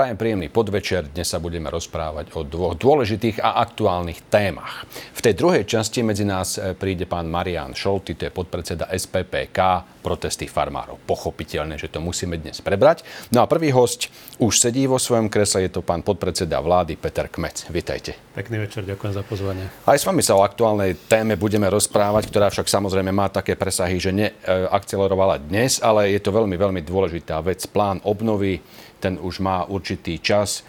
Prajem príjemný podvečer. Dnes sa budeme rozprávať o dvoch dôležitých a aktuálnych témach. V tej druhej časti medzi nás e, príde pán Marian Šolty, to je podpredseda SPPK, protesty farmárov. Pochopiteľné, že to musíme dnes prebrať. No a prvý host už sedí vo svojom kresle, je to pán podpredseda vlády Peter Kmec. Vítajte. Pekný večer, ďakujem za pozvanie. Aj s vami sa o aktuálnej téme budeme rozprávať, ktorá však samozrejme má také presahy, že neakcelerovala dnes, ale je to veľmi, veľmi dôležitá vec. Plán obnovy ten už má určitý čas.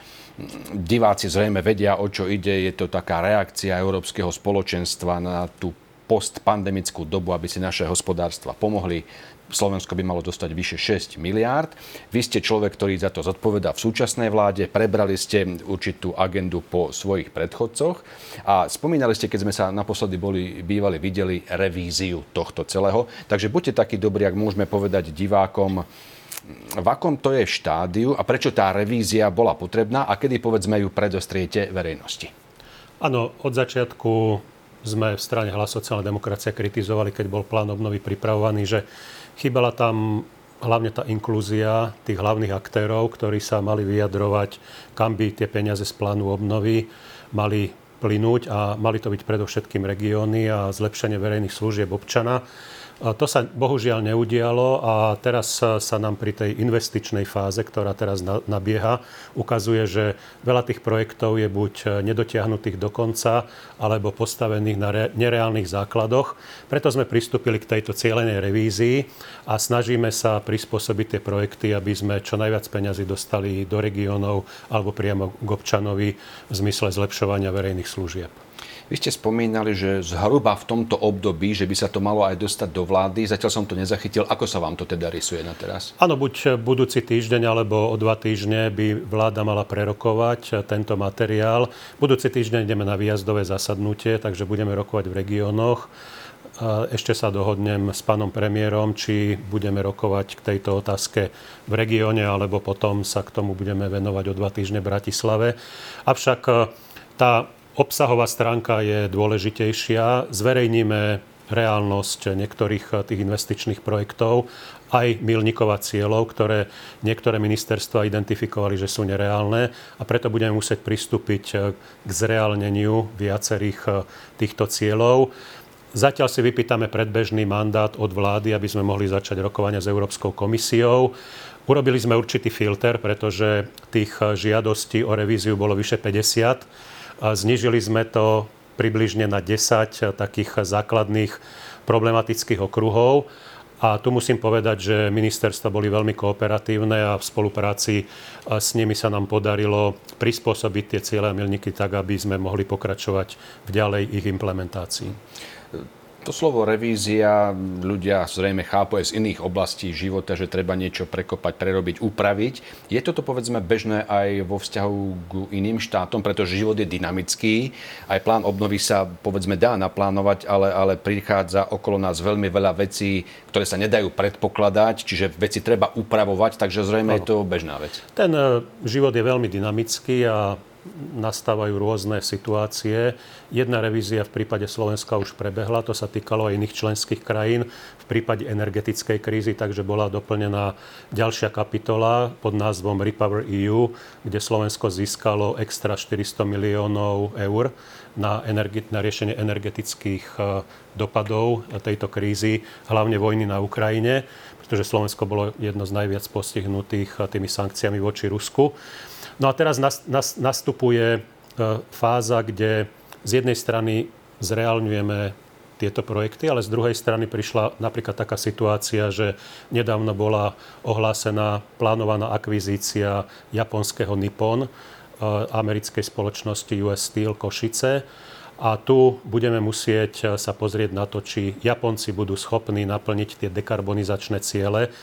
Diváci zrejme vedia, o čo ide. Je to taká reakcia Európskeho spoločenstva na tú postpandemickú dobu, aby si naše hospodárstva pomohli. Slovensko by malo dostať vyše 6 miliárd. Vy ste človek, ktorý za to zodpoveda v súčasnej vláde. Prebrali ste určitú agendu po svojich predchodcoch. A spomínali ste, keď sme sa naposledy boli, bývali, videli revíziu tohto celého. Takže buďte takí dobrí, ak môžeme povedať divákom, v akom to je štádiu a prečo tá revízia bola potrebná a kedy povedzme ju predostriete verejnosti? Áno, od začiatku sme v strane Hlas sociálna demokracia kritizovali, keď bol plán obnovy pripravovaný, že chýbala tam hlavne tá inklúzia tých hlavných aktérov, ktorí sa mali vyjadrovať, kam by tie peniaze z plánu obnovy mali plynúť a mali to byť predovšetkým regióny a zlepšenie verejných služieb občana. To sa bohužiaľ neudialo a teraz sa nám pri tej investičnej fáze, ktorá teraz nabieha, ukazuje, že veľa tých projektov je buď nedotiahnutých do konca, alebo postavených na nereálnych základoch. Preto sme pristúpili k tejto cieľenej revízii a snažíme sa prispôsobiť tie projekty, aby sme čo najviac peňazí dostali do regiónov alebo priamo k občanovi v zmysle zlepšovania verejných služieb. Vy ste spomínali, že zhruba v tomto období, že by sa to malo aj dostať do vlády. Zatiaľ som to nezachytil. Ako sa vám to teda rysuje na teraz? Áno, buď budúci týždeň alebo o dva týždne by vláda mala prerokovať tento materiál. Budúci týždeň ideme na výjazdové zasadnutie, takže budeme rokovať v regiónoch. Ešte sa dohodnem s pánom premiérom, či budeme rokovať k tejto otázke v regióne, alebo potom sa k tomu budeme venovať o dva týždne v Bratislave. Avšak tá Obsahová stránka je dôležitejšia. Zverejníme reálnosť niektorých eh, tých investičných projektov, aj milníkov a cieľov, ktoré niektoré ministerstva identifikovali, že sú nereálne a preto budeme musieť pristúpiť eh, k zreálneniu viacerých eh, týchto cieľov. Zatiaľ si vypýtame predbežný mandát od vlády, aby sme mohli začať rokovania s Európskou komisiou. Urobili sme určitý filter, pretože tých žiadostí o revíziu bolo vyše 50 Znižili sme to približne na 10 takých základných problematických okruhov. A tu musím povedať, že ministerstva boli veľmi kooperatívne a v spolupráci s nimi sa nám podarilo prispôsobiť tie cieľe a milníky tak, aby sme mohli pokračovať v ďalej ich implementácii. To slovo revízia ľudia zrejme chápu aj z iných oblastí života, že treba niečo prekopať, prerobiť, upraviť. Je toto povedzme bežné aj vo vzťahu k iným štátom, pretože život je dynamický. Aj plán obnovy sa povedzme dá naplánovať, ale, ale prichádza okolo nás veľmi veľa vecí, ktoré sa nedajú predpokladať, čiže veci treba upravovať, takže zrejme ano. je to bežná vec. Ten e, život je veľmi dynamický a nastávajú rôzne situácie. Jedna revízia v prípade Slovenska už prebehla, to sa týkalo aj iných členských krajín v prípade energetickej krízy, takže bola doplnená ďalšia kapitola pod názvom Repower EU, kde Slovensko získalo extra 400 miliónov eur na, energi- na riešenie energetických e, dopadov tejto krízy, hlavne vojny na Ukrajine, pretože Slovensko bolo jedno z najviac postihnutých tými sankciami voči Rusku. No a teraz nastupuje e, fáza, kde z jednej strany zreálňujeme tieto projekty, ale z druhej strany prišla napríklad taká situácia, že nedávno bola ohlásená plánovaná akvizícia japonského Nippon, e, americkej spoločnosti US Steel Košice. A tu budeme musieť e, sa pozrieť na to, či Japonci budú schopní naplniť tie dekarbonizačné ciele,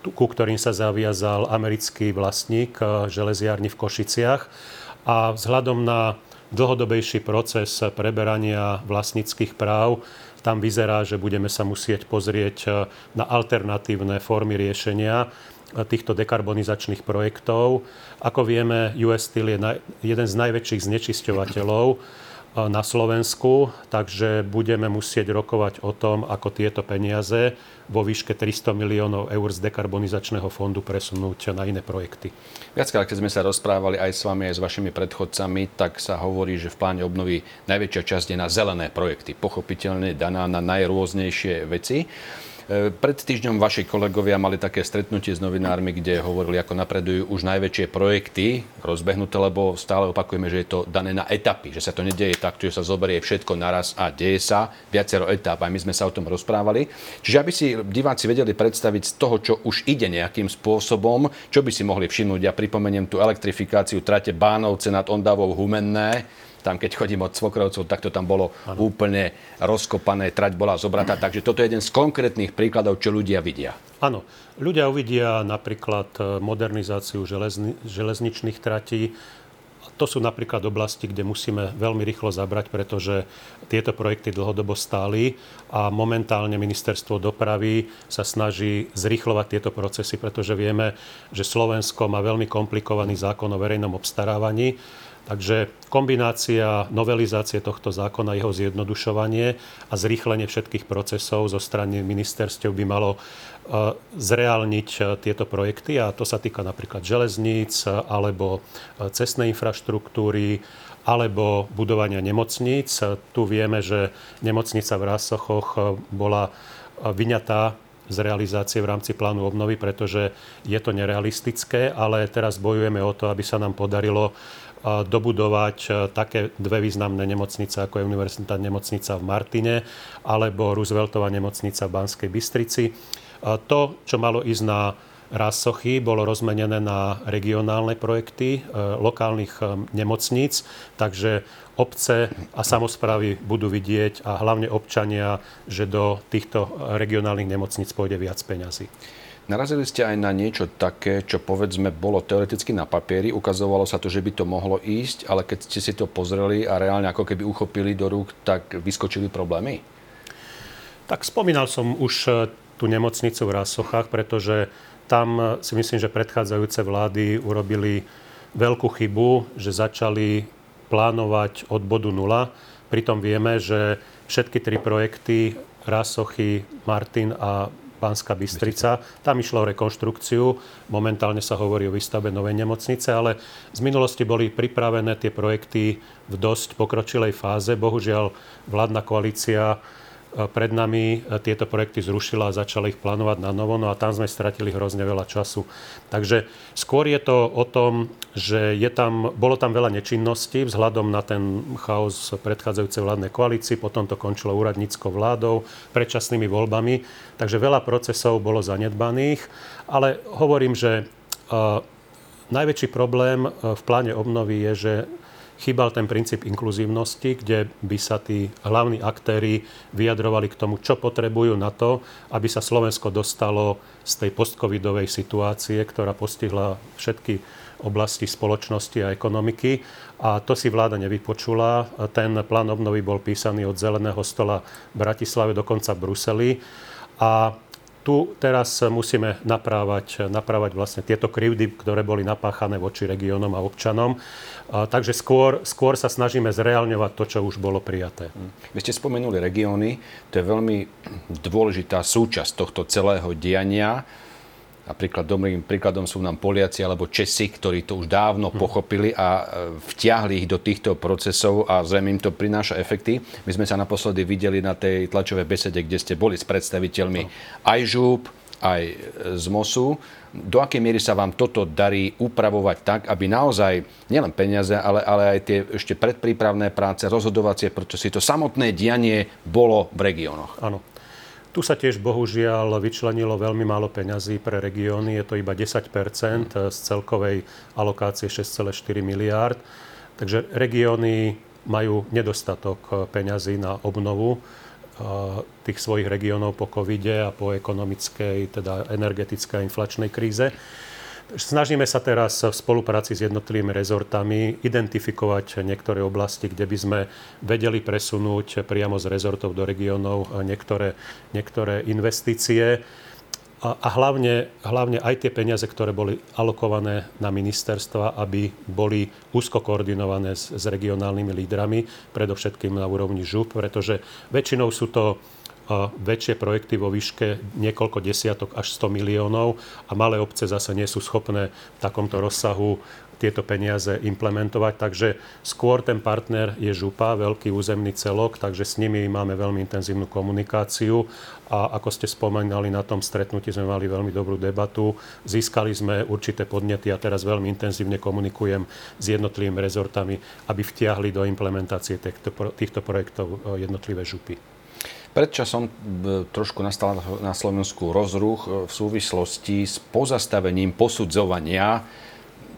ku ktorým sa zaviazal americký vlastník eh, železiarny v Košiciach. A vzhľadom na dlhodobejší proces preberania vlastníckých práv, tam vyzerá, že budeme sa musieť pozrieť eh, na alternatívne formy riešenia eh, týchto dekarbonizačných projektov. Ako vieme, US Steel je jeden z najväčších znečisťovateľov na Slovensku, takže budeme musieť rokovať o tom, ako tieto peniaze vo výške 300 miliónov eur z dekarbonizačného fondu presunúť na iné projekty. Viackrát, keď sme sa rozprávali aj s vami, aj s vašimi predchodcami, tak sa hovorí, že v pláne obnovy najväčšia časť je na zelené projekty. Pochopiteľne daná na najrôznejšie veci. E, pred týždňom vaši kolegovia mali také stretnutie s novinármi, kde hovorili, ako napredujú už najväčšie projekty rozbehnuté, lebo stále opakujeme, že je to dané na etapy, že sa to nedieje tak, že sa zoberie všetko naraz a deje sa viacero etap. Aj my sme sa o tom rozprávali. Čiže aby si diváci vedeli predstaviť z toho, čo už ide nejakým spôsobom, čo by si mohli všimnúť. Ja pripomeniem tú elektrifikáciu trate Bánovce nad Ondavou Humenné, tam keď chodím od Svokrovcov, tak to tam bolo ano. úplne rozkopané, trať bola zobratá. Takže toto je jeden z konkrétnych príkladov, čo ľudia vidia. Áno, ľudia uvidia napríklad e, modernizáciu železni- železničných tratí, to sú napríklad oblasti, kde musíme veľmi rýchlo zabrať, pretože tieto projekty dlhodobo stáli a momentálne ministerstvo dopravy sa snaží zrýchlovať tieto procesy, pretože vieme, že Slovensko má veľmi komplikovaný zákon o verejnom obstarávaní Takže kombinácia novelizácie tohto zákona, jeho zjednodušovanie a zrýchlenie všetkých procesov zo strany ministerstiev by malo e, zreálniť e, tieto projekty a to sa týka napríklad železníc alebo e, cestnej infraštruktúry alebo budovania nemocníc. Tu vieme, že nemocnica v Rásochoch bola vyňatá z realizácie v rámci plánu obnovy, pretože je to nerealistické, ale teraz bojujeme o to, aby sa nám podarilo dobudovať e, také dve významné nemocnice, ako je Univerzitná nemocnica v Martine alebo Rooseveltová nemocnica v Banskej Bystrici. To, čo malo ísť na Rásochy bolo rozmenené na regionálne projekty e, lokálnych e, nemocníc, takže obce a samozprávy budú vidieť a hlavne občania, že do týchto regionálnych nemocníc pôjde viac peňazí. Narazili ste aj na niečo také, čo povedzme bolo teoreticky na papieri, ukazovalo sa to, že by to mohlo ísť, ale keď ste si to pozreli a reálne ako keby uchopili do rúk, tak vyskočili problémy? Tak spomínal som už e, tú nemocnicu v Rásochách, pretože tam e, si myslím, že predchádzajúce vlády urobili veľkú chybu, že začali plánovať od bodu nula. Pritom vieme, že všetky tri projekty Rásochy, Martin a Pánska Bystrica. Tam išlo o rekonštrukciu. Momentálne sa hovorí o výstave novej nemocnice, ale z minulosti boli pripravené tie projekty v dosť pokročilej fáze. Bohužiaľ, vládna koalícia pred nami e, tieto projekty zrušila a začala ich plánovať na novo, no a tam sme stratili hrozne veľa času. Takže skôr je to o tom, že je tam, bolo tam veľa nečinnosti vzhľadom na ten chaos predchádzajúcej vládnej koalícii, potom to končilo úradníckou vládou, predčasnými voľbami, takže veľa procesov bolo zanedbaných, ale hovorím, že uh, najväčší problém e, v pláne obnovy je, že chýbal ten princíp inkluzívnosti, kde by sa tí hlavní aktéry vyjadrovali k tomu, čo potrebujú na to, aby sa Slovensko dostalo z tej postcovidovej situácie, ktorá postihla všetky oblasti spoločnosti a ekonomiky. A to si vláda nevypočula. Ten plán obnovy bol písaný od zeleného stola v Bratislave, dokonca v Bruseli. A tu teraz musíme naprávať, naprávať vlastne tieto krivdy, ktoré boli napáchané voči regiónom a občanom. Takže skôr, skôr sa snažíme zreálňovať to, čo už bolo prijaté. Vy ste spomenuli regióny, to je veľmi dôležitá súčasť tohto celého diania. Napríklad dobrým príkladom sú nám Poliaci alebo Česi, ktorí to už dávno hm. pochopili a e, vtiahli ich do týchto procesov a zrejme im to prináša efekty. My sme sa naposledy videli na tej tlačovej besede, kde ste boli s predstaviteľmi aj ŽÚB, aj e, z MOSu. Do akej miery sa vám toto darí upravovať tak, aby naozaj nielen peniaze, ale, ale aj tie ešte predprípravné práce, rozhodovacie procesy, to samotné dianie bolo v regiónoch? Áno. Tu sa tiež bohužiaľ vyčlenilo veľmi málo peňazí pre regióny, je to iba 10% z celkovej alokácie 6,4 miliárd. Takže regióny majú nedostatok peňazí na obnovu eh, tých svojich regiónov po covide a po ekonomickej, teda energetickej a inflačnej kríze. Snažíme sa teraz v spolupráci s jednotlivými rezortami identifikovať niektoré oblasti, kde by sme vedeli presunúť priamo z rezortov do regiónov niektoré, niektoré investície. a, hlavne, hlavne aj tie peniaze, ktoré boli alokované na ministerstva, aby boli úzko koordinované s, s regionálnymi lídrami, predovšetkým na úrovni ŽUP, pretože väčšinou sú to väčšie projekty vo výške niekoľko desiatok až 100 miliónov a malé obce zase nie sú schopné v takomto rozsahu tieto peniaze implementovať. Takže skôr ten partner je župa, veľký územný celok, takže s nimi máme veľmi intenzívnu komunikáciu a ako ste spomínali, na tom stretnutí sme mali veľmi dobrú debatu. Získali sme určité podnety a teraz veľmi intenzívne komunikujem s jednotlivými rezortami, aby vtiahli do implementácie týchto, týchto projektov e, jednotlivé župy. Predčasom e, trošku nastal na Slovensku rozruch e, v súvislosti s pozastavením posudzovania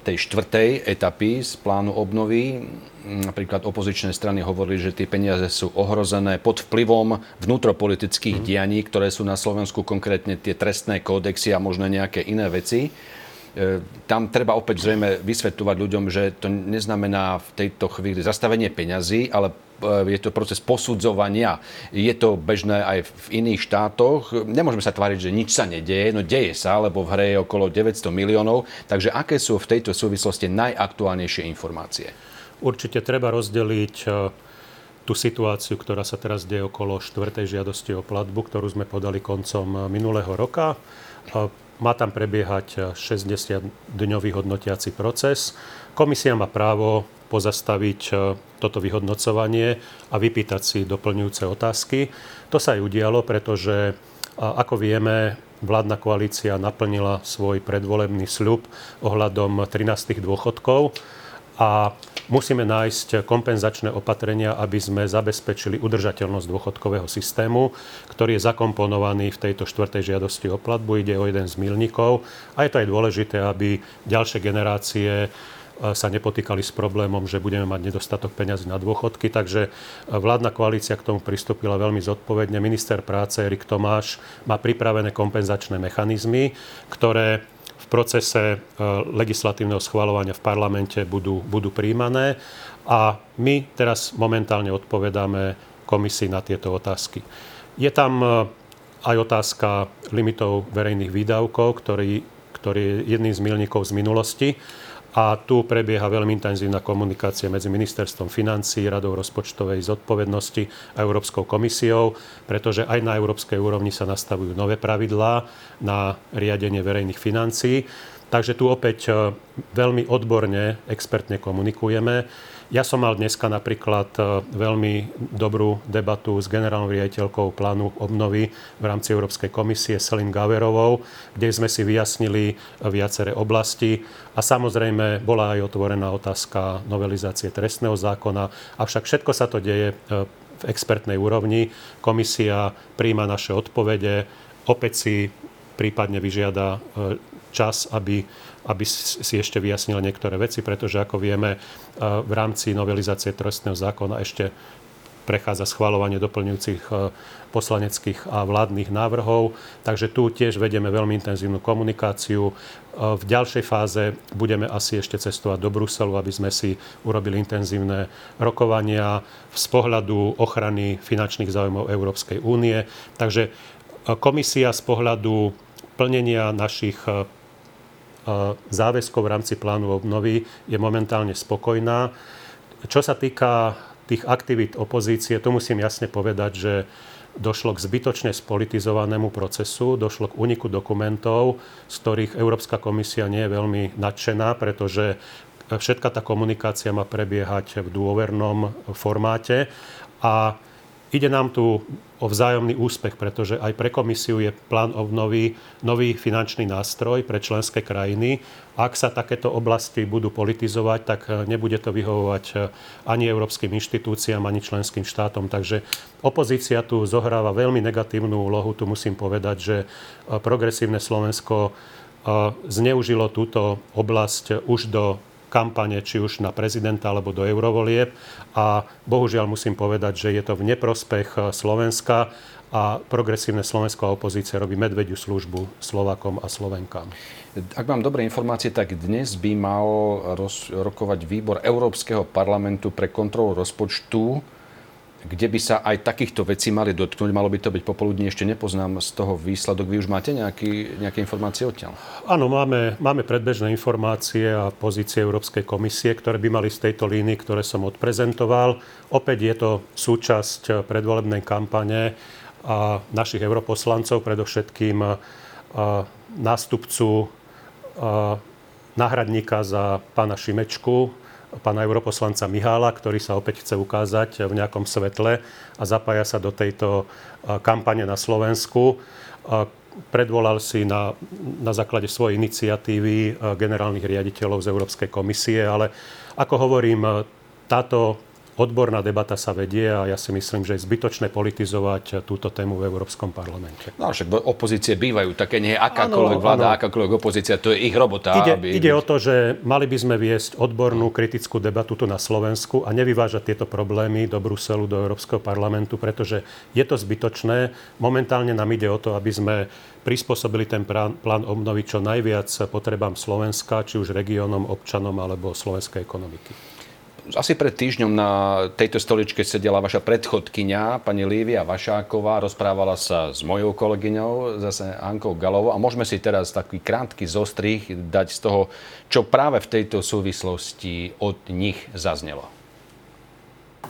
tej štvrtej etapy z plánu obnovy. Napríklad opozičné strany hovorili, že tie peniaze sú ohrozené pod vplyvom vnútropolitických mm. dianí, ktoré sú na Slovensku, konkrétne tie trestné kódexy a možno nejaké iné veci. E, tam treba opäť zrejme vysvetľovať ľuďom, že to neznamená v tejto chvíli zastavenie peňazí, ale E, je to proces posudzovania. Je to bežné aj v iných štátoch. Nemôžeme sa tváriť, že nič sa nedieje, no deje sa, lebo v hre je okolo 900 miliónov. Takže aké sú v tejto súvislosti najaktuálnejšie informácie? Určite treba rozdeliť e, tú situáciu, ktorá sa teraz deje okolo štvrtej žiadosti o platbu, ktorú sme podali koncom minulého roka. Má tam prebiehať 60-dňový hodnotiaci proces. Komisia má právo pozastaviť e, toto vyhodnocovanie a vypýtať si doplňujúce otázky. To sa aj udialo, pretože ako vieme, vládna koalícia naplnila svoj predvolebný sľub ohľadom 13 dôchodkov a musíme nájsť kompenzačné opatrenia, aby sme zabezpečili udržateľnosť dôchodkového systému, ktorý je zakomponovaný v tejto štvrtej žiadosti o platbu. Ide o jeden z milníkov a je to aj dôležité, aby ďalšie generácie sa nepotýkali s problémom, že budeme mať nedostatok peňazí na dôchodky. Takže vládna koalícia k tomu pristúpila veľmi zodpovedne. Minister práce Erik Tomáš má pripravené kompenzačné mechanizmy, ktoré procese e, legislatívneho schvalovania v parlamente budú, budú príjmané. A my teraz momentálne odpovedáme komisii na tieto otázky. Je tam e, aj otázka limitov verejných výdavkov, ktorý, ktorý je jedným z milníkov z minulosti. A tu prebieha veľmi intenzívna komunikácia medzi Ministerstvom financí, Radou rozpočtovej zodpovednosti a Európskou komisiou, pretože aj na európskej úrovni sa nastavujú nové pravidlá na riadenie verejných financií. Takže tu opäť e, veľmi odborne, expertne komunikujeme. Ja som mal dneska napríklad e, veľmi dobrú debatu s generálnou riaditeľkou plánu obnovy v rámci Európskej komisie Selin Gaverovou, kde sme si vyjasnili viaceré oblasti. A samozrejme bola aj otvorená otázka novelizácie trestného zákona, avšak všetko sa to deje e, v expertnej úrovni. Komisia príjma naše odpovede, opäť si prípadne vyžiada čas, aby, aby si ešte vyjasnil niektoré veci, pretože ako vieme, v rámci novelizácie trestného zákona ešte prechádza schvalovanie doplňujúcich poslaneckých a vládnych návrhov. Takže tu tiež vedieme veľmi intenzívnu komunikáciu. V ďalšej fáze budeme asi ešte cestovať do Bruselu, aby sme si urobili intenzívne rokovania z pohľadu ochrany finančných záujmov Európskej únie. Takže komisia z pohľadu plnenia našich záväzkov v rámci plánu obnovy je momentálne spokojná. Čo sa týka tých aktivít opozície, to musím jasne povedať, že došlo k zbytočne spolitizovanému procesu, došlo k úniku dokumentov, z ktorých Európska komisia nie je veľmi nadšená, pretože všetka tá komunikácia má prebiehať v dôvernom formáte a Ide nám tu o vzájomný úspech, pretože aj pre komisiu je plán obnovy nový finančný nástroj pre členské krajiny. Ak sa takéto oblasti budú politizovať, tak eh, nebude to vyhovovať eh, ani európskym inštitúciám, ani členským štátom. Takže opozícia tu zohráva veľmi negatívnu úlohu. Tu musím povedať, že eh, progresívne Slovensko zneužilo túto oblasť už do kampane, či už na prezidenta alebo do eurovolieb. A bohužiaľ musím povedať, že je to v neprospech eh, Slovenska a progresívne Slovensko a opozícia robí medvediu službu Slovakom a Slovenkám. Ak mám dobré informácie, tak dnes by mal rokovať výbor Európskeho parlamentu pre kontrolu rozpočtu kde by sa aj takýchto vecí mali dotknúť. Malo by to byť popoludní, ešte nepoznám z toho výsledok. Vy už máte nejaký, nejaké informácie odtiaľ? Áno, máme, máme predbežné informácie a pozície Európskej komisie, ktoré by mali z tejto líny, ktoré som odprezentoval. Opäť je to súčasť predvolebnej kampane a našich europoslancov, predovšetkým nástupcu náhradníka za pána Šimečku, pána europoslanca Mihála, ktorý sa opäť chce ukázať v nejakom svetle a zapája sa do tejto kampane na Slovensku. Predvolal si na, na základe svojej iniciatívy generálnych riaditeľov z Európskej komisie, ale ako hovorím, táto odborná debata sa vedie a ja si myslím, že je zbytočné politizovať túto tému v Európskom parlamente. No však opozície bývajú také, nie akákoľvek ano, vláda, ano. akákoľvek opozícia, to je ich robota. Ide, aby... ide o to, že mali by sme viesť odbornú kritickú debatu tu na Slovensku a nevyvážať tieto problémy do Bruselu, do Európskeho parlamentu, pretože je to zbytočné. Momentálne nám ide o to, aby sme prispôsobili ten plán, plán obnovy čo najviac potrebám Slovenska, či už regiónom, občanom alebo slovenskej ekonomiky asi pred týždňom na tejto stoličke sedela vaša predchodkynia, pani Lívia Vašáková, rozprávala sa s mojou kolegyňou, zase Ankou Galovou a môžeme si teraz taký krátky zostrih dať z toho, čo práve v tejto súvislosti od nich zaznelo.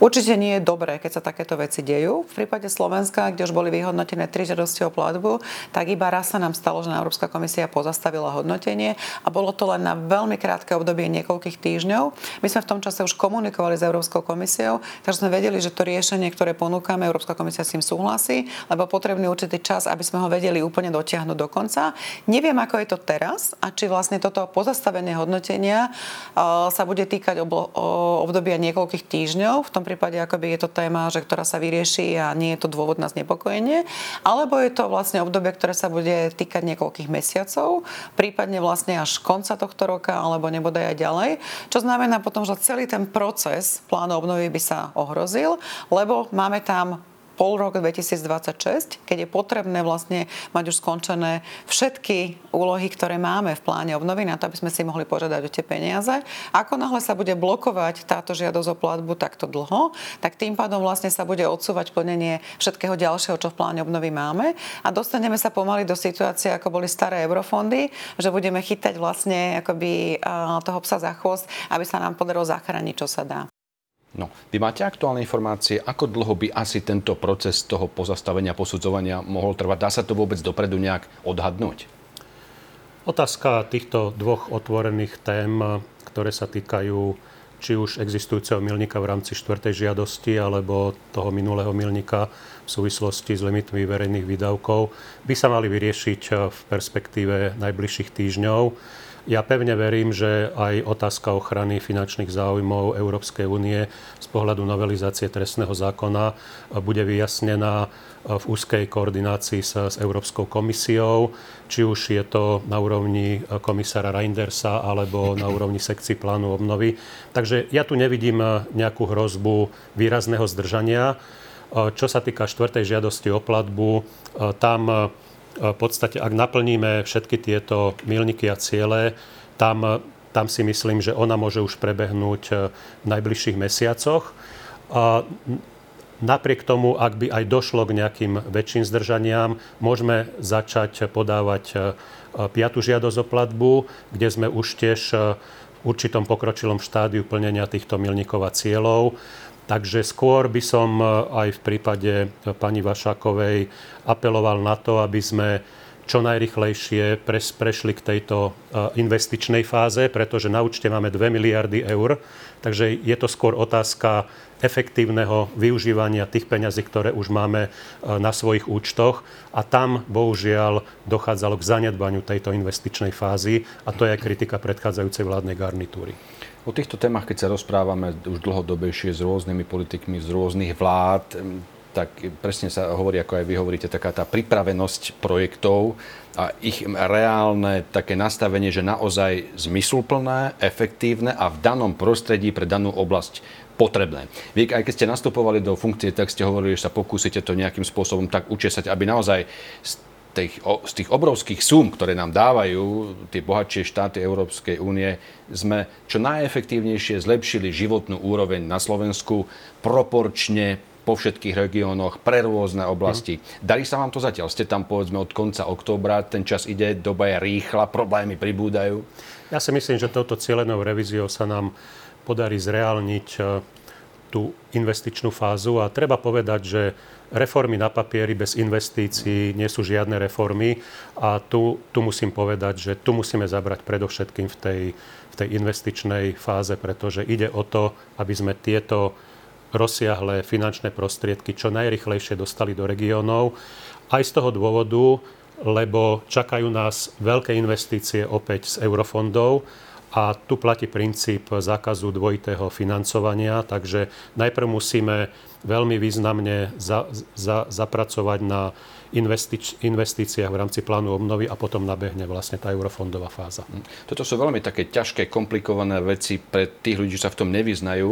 Určite nie je dobré, keď sa takéto veci dejú. V prípade Slovenska, kde už boli vyhodnotené tri žiadosti o platbu, tak iba raz sa nám stalo, že Európska komisia pozastavila hodnotenie a bolo to len na veľmi krátke obdobie niekoľkých týždňov. My sme v tom čase už komunikovali s Európskou komisiou, takže sme vedeli, že to riešenie, ktoré ponúkame, Európska komisia s tým súhlasí, lebo potrebný určitý čas, aby sme ho vedeli úplne dotiahnuť do konca. Neviem, ako je to teraz a či vlastne toto pozastavenie hodnotenia uh, sa bude týkať obdobia niekoľkých týždňov. V tom prípade akoby je to téma, že ktorá sa vyrieši a nie je to dôvod na znepokojenie, alebo je to vlastne obdobie, ktoré sa bude týkať niekoľkých mesiacov, prípadne vlastne až konca tohto roka, alebo nebodaj aj ďalej, čo znamená potom, že celý ten proces plánu obnovy by sa ohrozil, lebo máme tam pol rok 2026, keď je potrebné vlastne mať už skončené všetky úlohy, ktoré máme v pláne obnovy na to, aby sme si mohli požiadať o tie peniaze. Ako náhle sa bude blokovať táto žiadosť o platbu takto dlho, tak tým pádom vlastne sa bude odsúvať plnenie všetkého ďalšieho, čo v pláne obnovy máme a dostaneme sa pomaly do situácie, ako boli staré eurofondy, že budeme chytať vlastne akoby toho psa za chvost, aby sa nám podarilo zachrániť, čo sa dá. No, vy máte aktuálne informácie, ako dlho by asi tento proces toho pozastavenia, posudzovania mohol trvať? Dá sa to vôbec dopredu nejak odhadnúť? Otázka týchto dvoch otvorených tém, ktoré sa týkajú či už existujúceho milníka v rámci štvrtej žiadosti alebo toho minulého milníka v súvislosti s limitmi verejných výdavkov, by sa mali vyriešiť v perspektíve najbližších týždňov. Ja pevne verím, že aj otázka ochrany finančných záujmov Európskej únie z pohľadu novelizácie trestného zákona bude vyjasnená v úzkej koordinácii s, s Európskou komisiou, či už je to na úrovni komisára Reindersa alebo na úrovni sekcií plánu obnovy. Takže ja tu nevidím nejakú hrozbu výrazného zdržania. Čo sa týka štvrtej žiadosti o platbu, tam v podstate, ak naplníme všetky tieto milníky a ciele, tam, tam si myslím, že ona môže už prebehnúť e, v najbližších mesiacoch. A napriek tomu, ak by aj došlo k nejakým väčším zdržaniam, môžeme začať podávať e, piatu žiadosť o platbu, kde sme už tiež e, v určitom pokročilom štádiu plnenia týchto milníkov a cieľov. Takže skôr by som e, aj v prípade e, pani Vašákovej apeloval na to, aby sme čo najrychlejšie prešli k tejto e, investičnej fáze, pretože na účte máme 2 miliardy eur. Takže je to skôr otázka efektívneho využívania tých peňazí, ktoré už máme na svojich účtoch. A tam, bohužiaľ, dochádzalo k zanedbaniu tejto investičnej fázy a to je kritika predchádzajúcej vládnej garnitúry. O týchto témach, keď sa rozprávame už dlhodobejšie s rôznymi politikmi z rôznych vlád, tak presne sa hovorí, ako aj vy hovoríte, taká tá pripravenosť projektov a ich reálne také nastavenie, že naozaj zmysluplné, efektívne a v danom prostredí pre danú oblasť potrebné. Vy, aj keď ste nastupovali do funkcie, tak ste hovorili, že sa pokúsite to nejakým spôsobom tak učesať, aby naozaj tých, z tých obrovských súm, ktoré nám dávajú tie bohatšie štáty Európskej únie, sme čo najefektívnejšie zlepšili životnú úroveň na Slovensku proporčne po všetkých regiónoch, pre rôzne oblasti. Mm. Darí sa vám to zatiaľ? Ste tam povedzme od konca októbra, ten čas ide, doba je rýchla, problémy pribúdajú? Ja si myslím, že touto cieľenou revíziou sa nám podarí zreálniť tú investičnú fázu a treba povedať, že reformy na papieri bez investícií nie sú žiadne reformy a tu, tu musím povedať, že tu musíme zabrať predovšetkým v tej, v tej investičnej fáze, pretože ide o to, aby sme tieto rozsiahle finančné prostriedky čo najrychlejšie dostali do regiónov. Aj z toho dôvodu, lebo čakajú nás veľké investície opäť z eurofondov a tu platí princíp zákazu dvojitého financovania, takže najprv musíme veľmi významne za, za, zapracovať na investič, investíciách v rámci plánu obnovy a potom nabehne vlastne tá eurofondová fáza. Toto sú veľmi také ťažké, komplikované veci pre tých ľudí, čo sa v tom nevyznajú.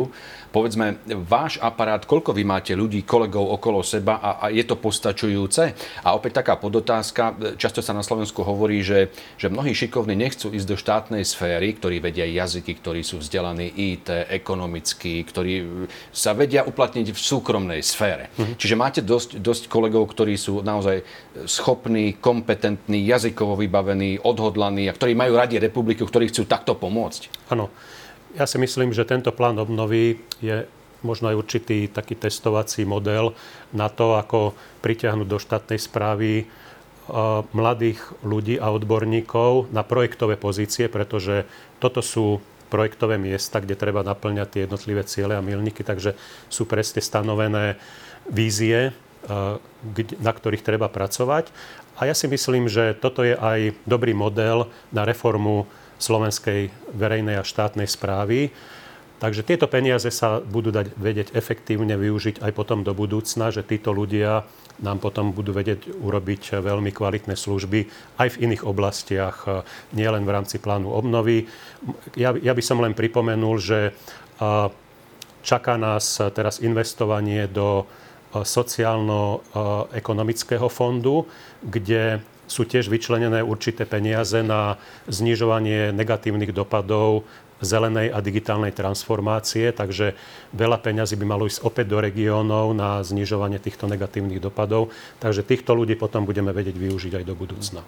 Povedzme, váš aparát, koľko vy máte ľudí, kolegov okolo seba a, a je to postačujúce? A opäť taká podotázka, často sa na Slovensku hovorí, že, že mnohí šikovní nechcú ísť do štátnej sféry, ktorí vedia jazyky, ktorí sú vzdelaní IT, ekonomicky, ktorí sa vedia uplatniť v súkromnej sfére. Mhm. Čiže máte dosť, dosť kolegov, ktorí sú naozaj schopní, kompetentní, jazykovo vybavení, odhodlaní a ktorí majú radi republiku, ktorí chcú takto pomôcť. Áno. Ja si myslím, že tento plán obnovy je možno aj určitý taký testovací model na to, ako pritiahnuť do štátnej správy mladých ľudí a odborníkov na projektové pozície, pretože toto sú projektové miesta, kde treba naplňať tie jednotlivé ciele a milníky, takže sú presne stanovené vízie, na ktorých treba pracovať. A ja si myslím, že toto je aj dobrý model na reformu slovenskej verejnej a štátnej správy. Takže tieto peniaze sa budú dať vedieť efektívne využiť aj potom do budúcna, že títo ľudia nám potom budú vedieť urobiť veľmi kvalitné služby aj v iných oblastiach, nielen v rámci plánu obnovy. Ja, ja by som len pripomenul, že čaká nás teraz investovanie do sociálno-ekonomického fondu, kde sú tiež vyčlenené určité peniaze na znižovanie negatívnych dopadov zelenej a digitálnej transformácie, takže veľa peňazí by malo ísť opäť do regiónov na znižovanie týchto negatívnych dopadov. Takže týchto ľudí potom budeme vedieť využiť aj do budúcna.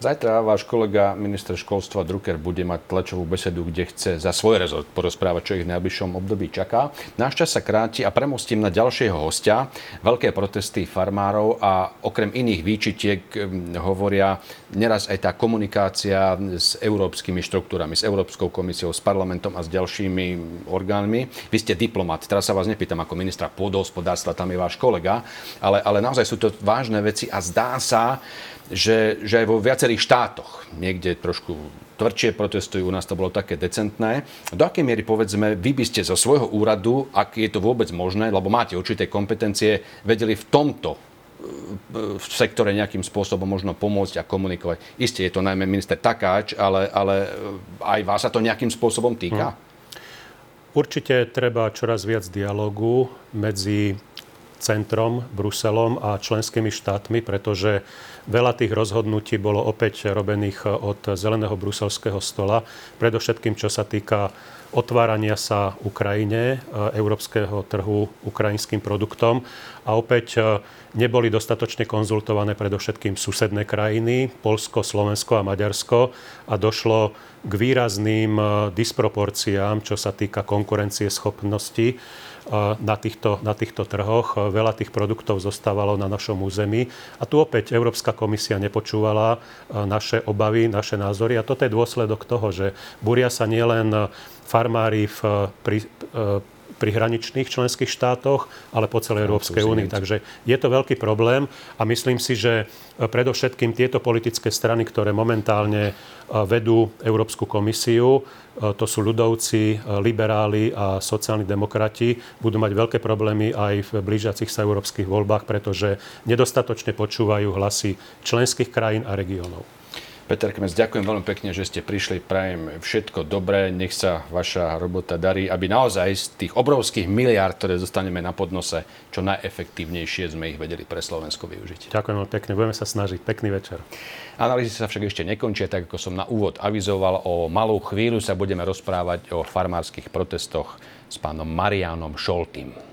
Zajtra váš kolega, minister školstva Drucker, bude mať tlačovú besedu, kde chce za svoj rezort porozprávať, čo ich v najbližšom období čaká. Náš čas sa kráti a premostím na ďalšieho hostia. Veľké protesty farmárov a okrem iných výčitiek hm, hovoria neraz aj tá komunikácia s európskymi štruktúrami, s Európskou komisiou, s parlamentom a s ďalšími orgánmi. Vy ste diplomat, teraz sa vás nepýtam ako ministra pôdohospodárstva, tam je váš kolega, ale, ale naozaj sú to vážne veci a zdá sa, že, že aj vo viacerých štátoch niekde trošku tvrdšie protestujú, u nás to bolo také decentné. Do akej miery, povedzme, vy by ste zo svojho úradu, ak je to vôbec možné, lebo máte určité kompetencie, vedeli v tomto v sektore nejakým spôsobom možno pomôcť a komunikovať. Isté je to najmä minister Takáč, ale, ale aj vás sa to nejakým spôsobom týka? Hmm. Určite treba čoraz viac dialogu medzi centrom, Bruselom a členskými štátmi, pretože veľa tých rozhodnutí bolo opäť robených od zeleného bruselského stola, predovšetkým čo sa týka otvárania sa Ukrajine, e, európskeho trhu ukrajinským produktom. A opäť e, neboli dostatočne konzultované predovšetkým susedné krajiny, Polsko, Slovensko a Maďarsko a došlo k výrazným e, disproporciám, čo sa týka konkurencie schopnosti na týchto, na týchto trhoch. Veľa tých produktov zostávalo na našom území. A tu opäť Európska komisia nepočúvala naše obavy, naše názory. A toto je dôsledok toho, že buria sa nielen farmári v, pri, pri hraničných členských štátoch, ale po celej Európskej únii. Takže je to veľký problém a myslím si, že e, predovšetkým tieto politické strany, ktoré momentálne e, vedú Európsku komisiu, e, to sú ľudovci, liberáli a sociálni demokrati, budú mať veľké problémy aj v blížiacich sa európskych voľbách, pretože nedostatočne počúvajú hlasy členských krajín a regiónov. Peter Kmec, ďakujem veľmi pekne, že ste prišli. Prajem všetko dobré, nech sa vaša robota darí, aby naozaj z tých obrovských miliárd, ktoré zostaneme na podnose, čo najefektívnejšie sme ich vedeli pre Slovensko využiť. Ďakujem veľmi pekne, budeme sa snažiť. Pekný večer. Analýzy sa však ešte nekončia, tak ako som na úvod avizoval. O malú chvíľu sa budeme rozprávať o farmárskych protestoch s pánom Marianom Šoltým.